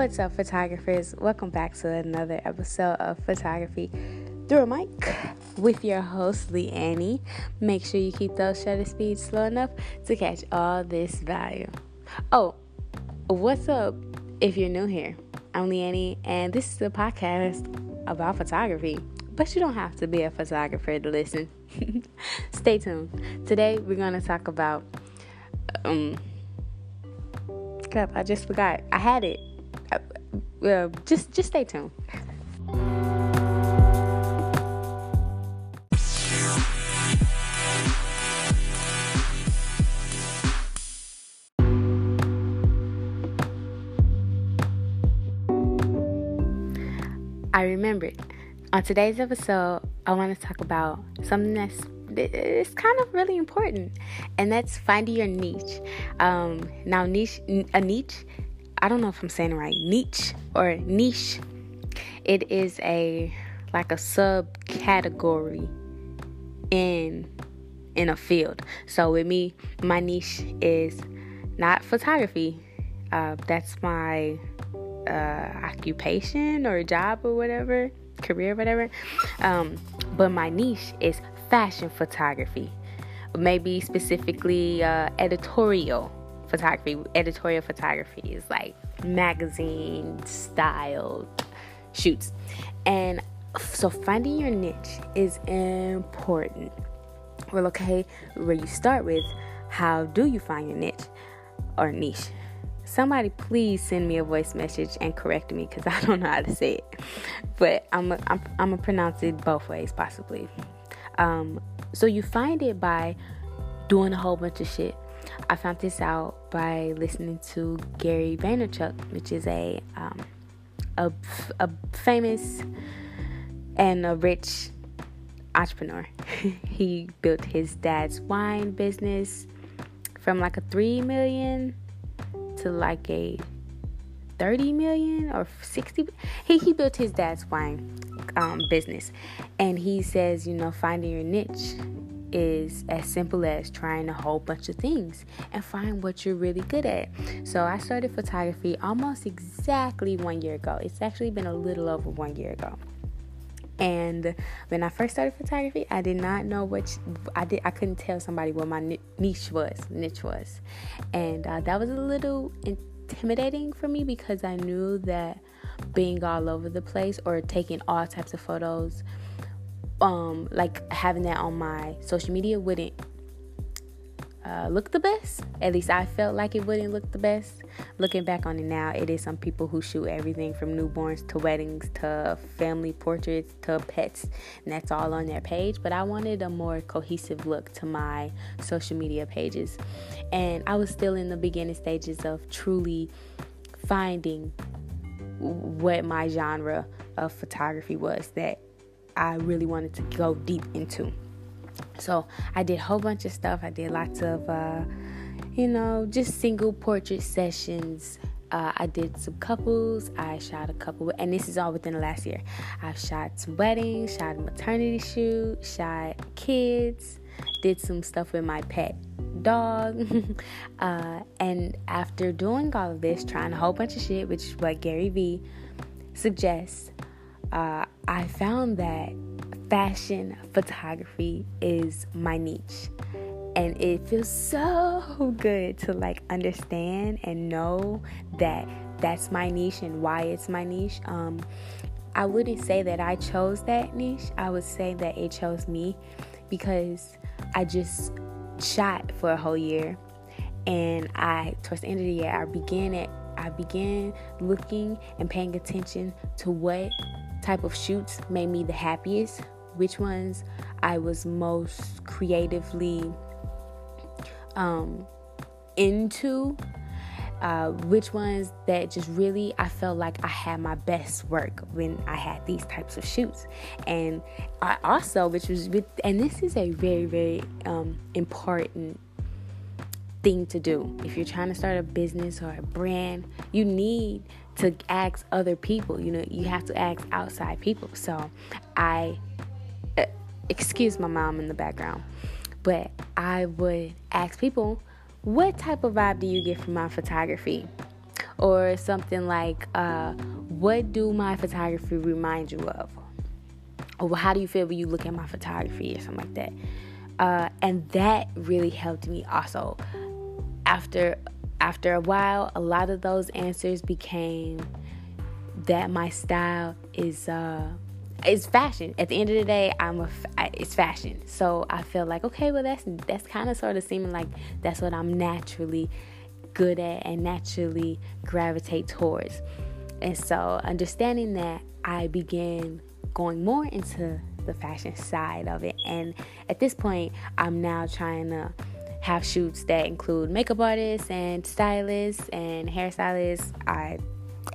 What's up, photographers? Welcome back to another episode of Photography Through a Mic with your host, Lee Annie. Make sure you keep those shutter speeds slow enough to catch all this value. Oh, what's up if you're new here? I'm Lee Annie, and this is a podcast about photography. But you don't have to be a photographer to listen. Stay tuned. Today, we're going to talk about. Um, crap, I just forgot. I had it. Uh, just just stay tuned. I remembered. On today's episode, I want to talk about something that's it's kind of really important, and that's finding your niche. Um, now, niche, a niche I don't know if I'm saying right, niche or niche. It is a like a subcategory in in a field. So with me, my niche is not photography. Uh, that's my uh, occupation or job or whatever, career, whatever. Um, but my niche is fashion photography, maybe specifically uh, editorial photography, editorial photography is like magazine style shoots. And so finding your niche is important. Well, okay, where you start with, how do you find your niche or niche? Somebody please send me a voice message and correct me because I don't know how to say it. But I'm I'm I'm gonna pronounce it both ways possibly. Um, so you find it by doing a whole bunch of shit. I found this out by listening to Gary Vaynerchuk, which is a um, a, a famous and a rich entrepreneur. he built his dad's wine business from like a 3 million to like a 30 million or 60 he, he built his dad's wine um, business and he says you know finding your niche is as simple as trying a whole bunch of things and find what you're really good at. So I started photography almost exactly one year ago. It's actually been a little over one year ago. And when I first started photography, I did not know what I did. I couldn't tell somebody what my niche was, niche was, and uh, that was a little intimidating for me because I knew that being all over the place or taking all types of photos um like having that on my social media wouldn't uh, look the best. At least I felt like it wouldn't look the best. Looking back on it now, it is some people who shoot everything from newborns to weddings to family portraits to pets, and that's all on their page. But I wanted a more cohesive look to my social media pages, and I was still in the beginning stages of truly finding what my genre of photography was that I really wanted to go deep into. So I did a whole bunch of stuff. I did lots of, uh, you know, just single portrait sessions. Uh, I did some couples. I shot a couple, and this is all within the last year. I've shot some weddings, shot a maternity shoot, shot kids, did some stuff with my pet dog. uh, and after doing all of this, trying a whole bunch of shit, which is what Gary Vee suggests, uh, I found that fashion photography is my niche. And it feels so good to like understand and know that that's my niche and why it's my niche. Um, I wouldn't say that I chose that niche. I would say that it chose me because I just shot for a whole year and I towards the end of the year I began it I began looking and paying attention to what type of shoots made me the happiest, which ones I was most creatively um, into, uh, which ones that just really I felt like I had my best work when I had these types of shoots. And I also, which was with, and this is a very, very um, important thing to do. If you're trying to start a business or a brand, you need to ask other people. You know, you have to ask outside people. So I, uh, excuse my mom in the background, but I would ask people, what type of vibe do you get from my photography? or something like uh, what do my photography remind you of or how do you feel when you look at my photography or something like that uh, and that really helped me also after after a while a lot of those answers became that my style is uh fashion. At the end of the day, I'm a it's fashion. So I feel like okay, well that's that's kind of sort of seeming like that's what I'm naturally good at and naturally gravitate towards. And so understanding that, I began going more into the fashion side of it. And at this point, I'm now trying to have shoots that include makeup artists and stylists and hairstylists. I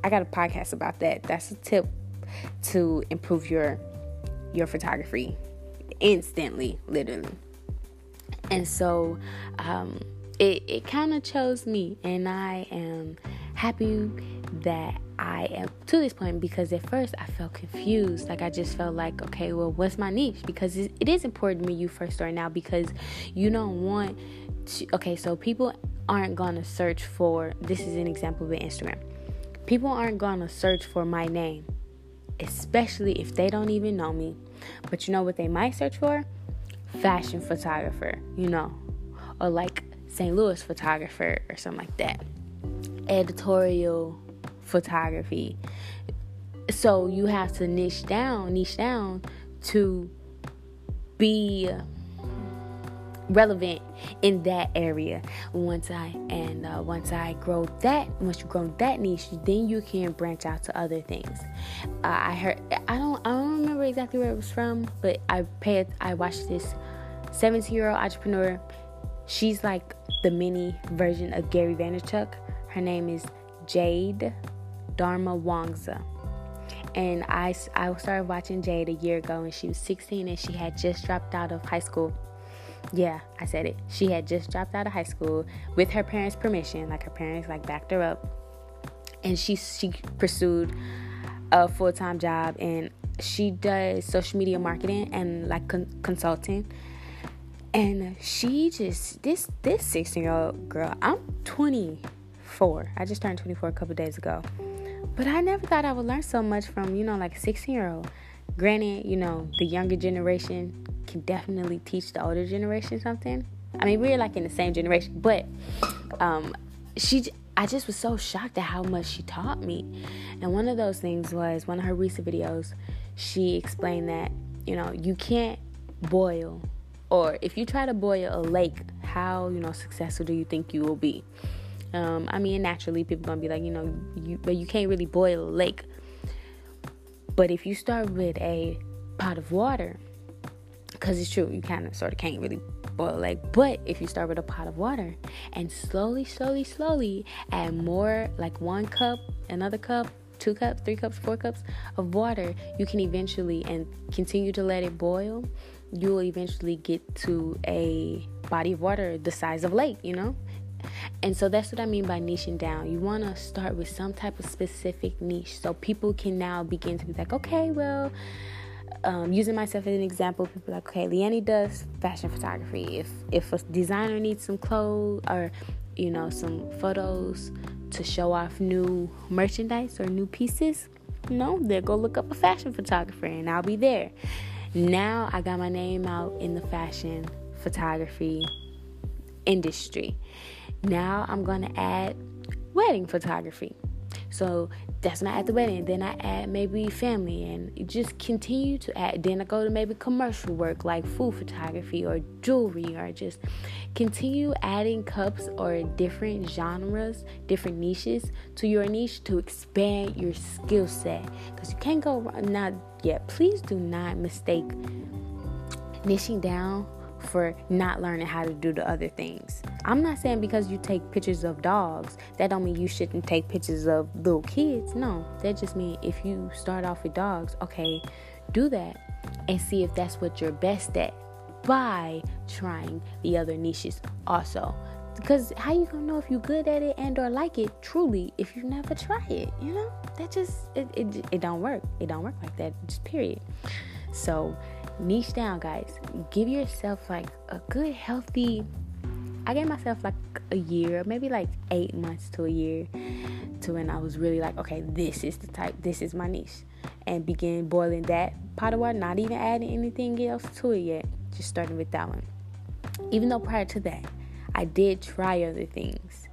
I got a podcast about that. That's a tip to improve your your photography instantly, literally. And so um, it, it kind of chose me, and I am happy that I am to this point because at first I felt confused. Like I just felt like, okay, well, what's my niche? Because it, is important when you first start now because you don't want to. Okay, so people aren't gonna search for. This is an example with Instagram. People aren't gonna search for my name especially if they don't even know me. But you know what they might search for? Fashion photographer, you know, or like St. Louis photographer or something like that. Editorial photography. So you have to niche down, niche down to be relevant in that area. Once i and uh, once i grow that once you grow that niche then you can branch out to other things. Uh, i heard i don't i don't remember exactly where it was from but i paid i watched this 17 year old entrepreneur. She's like the mini version of gary vaynerchuk. Her name is jade Darmawangsa and I, I started watching Jade a year ago and she was 16 and she had just dropped out of high school yeah, I said it. She had just dropped out of high school with her parents' permission. Like her parents like backed her up, and she she pursued a full time job and she does social media marketing and like con- consulting. And she just this this 16 year old girl. I'm 24. I just turned 24 a couple days ago. But I never thought I would learn so much from, you know, like a 16 year old. Granted, you know, the younger generation can definitely teach the older generation something. I mean, we're like in the same generation, but um, she, I just was so shocked at how much she taught me. And one of those things was one of her recent videos. She explained that you know you can't boil, or if you try to boil a lake, how you know successful do you think you will be? Um, I mean, naturally, people gonna be like, you know, you, but you can't really boil a lake. But if you start with a pot of water because it's true you kind of sort of can't really boil like but if you start with a pot of water and slowly slowly slowly add more like one cup another cup two cups three cups four cups of water you can eventually and continue to let it boil you will eventually get to a body of water the size of a lake you know and so that's what I mean by niching down. You want to start with some type of specific niche so people can now begin to be like, okay, well, um, using myself as an example, people are like, okay, Leanne does fashion photography. If if a designer needs some clothes or you know some photos to show off new merchandise or new pieces, know, they'll go look up a fashion photographer and I'll be there. Now I got my name out in the fashion photography industry. Now I'm gonna add wedding photography. So that's not at the wedding. Then I add maybe family and just continue to add. Then I go to maybe commercial work like food photography or jewelry or just continue adding cups or different genres, different niches to your niche to expand your skill set. Because you can't go not yet. Please do not mistake niching down for not learning how to do the other things. I'm not saying because you take pictures of dogs, that don't mean you shouldn't take pictures of little kids. No, that just means if you start off with dogs, okay, do that and see if that's what you're best at by trying the other niches also. Because how you gonna know if you're good at it and or like it truly if you never try it? You know that just it, it it don't work. It don't work like that. Just period. So niche down, guys. Give yourself like a good, healthy I gave myself like a year, maybe like eight months to a year, to when I was really like, okay, this is the type, this is my niche, and begin boiling that pot of water, not even adding anything else to it yet, just starting with that one. Even though prior to that, I did try other things,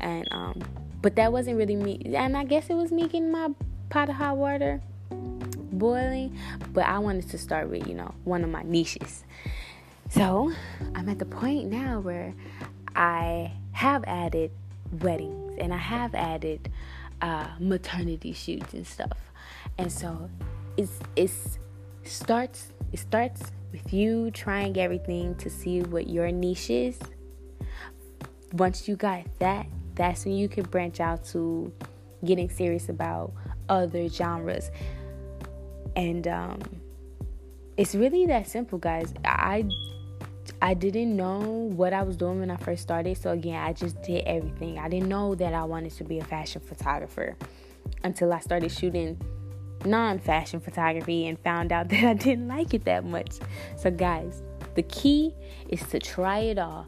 and um, but that wasn't really me, and I guess it was me getting my pot of hot water boiling, but I wanted to start with, you know, one of my niches. So I'm at the point now where I have added weddings and I have added uh, maternity shoots and stuff. And so it's it's starts it starts with you trying everything to see what your niche is. Once you got that, that's when you can branch out to getting serious about other genres. And um, it's really that simple, guys. I I didn't know what I was doing when I first started. So again, I just did everything. I didn't know that I wanted to be a fashion photographer until I started shooting non-fashion photography and found out that I didn't like it that much. So guys, the key is to try it all.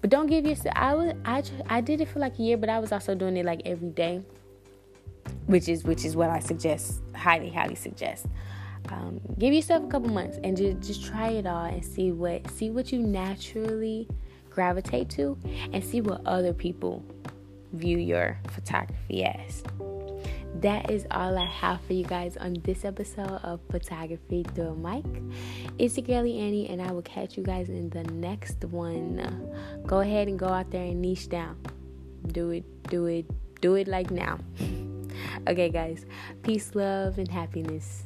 But don't give yourself I was I I did it for like a year, but I was also doing it like every day which is which is what I suggest, highly, highly suggest. Um, give yourself a couple months and just, just try it all and see what see what you naturally gravitate to and see what other people view your photography as. That is all I have for you guys on this episode of Photography Through a Mic. It's your girlie Annie, and I will catch you guys in the next one. Go ahead and go out there and niche down. Do it, do it, do it like now. Okay, guys. Peace, love, and happiness.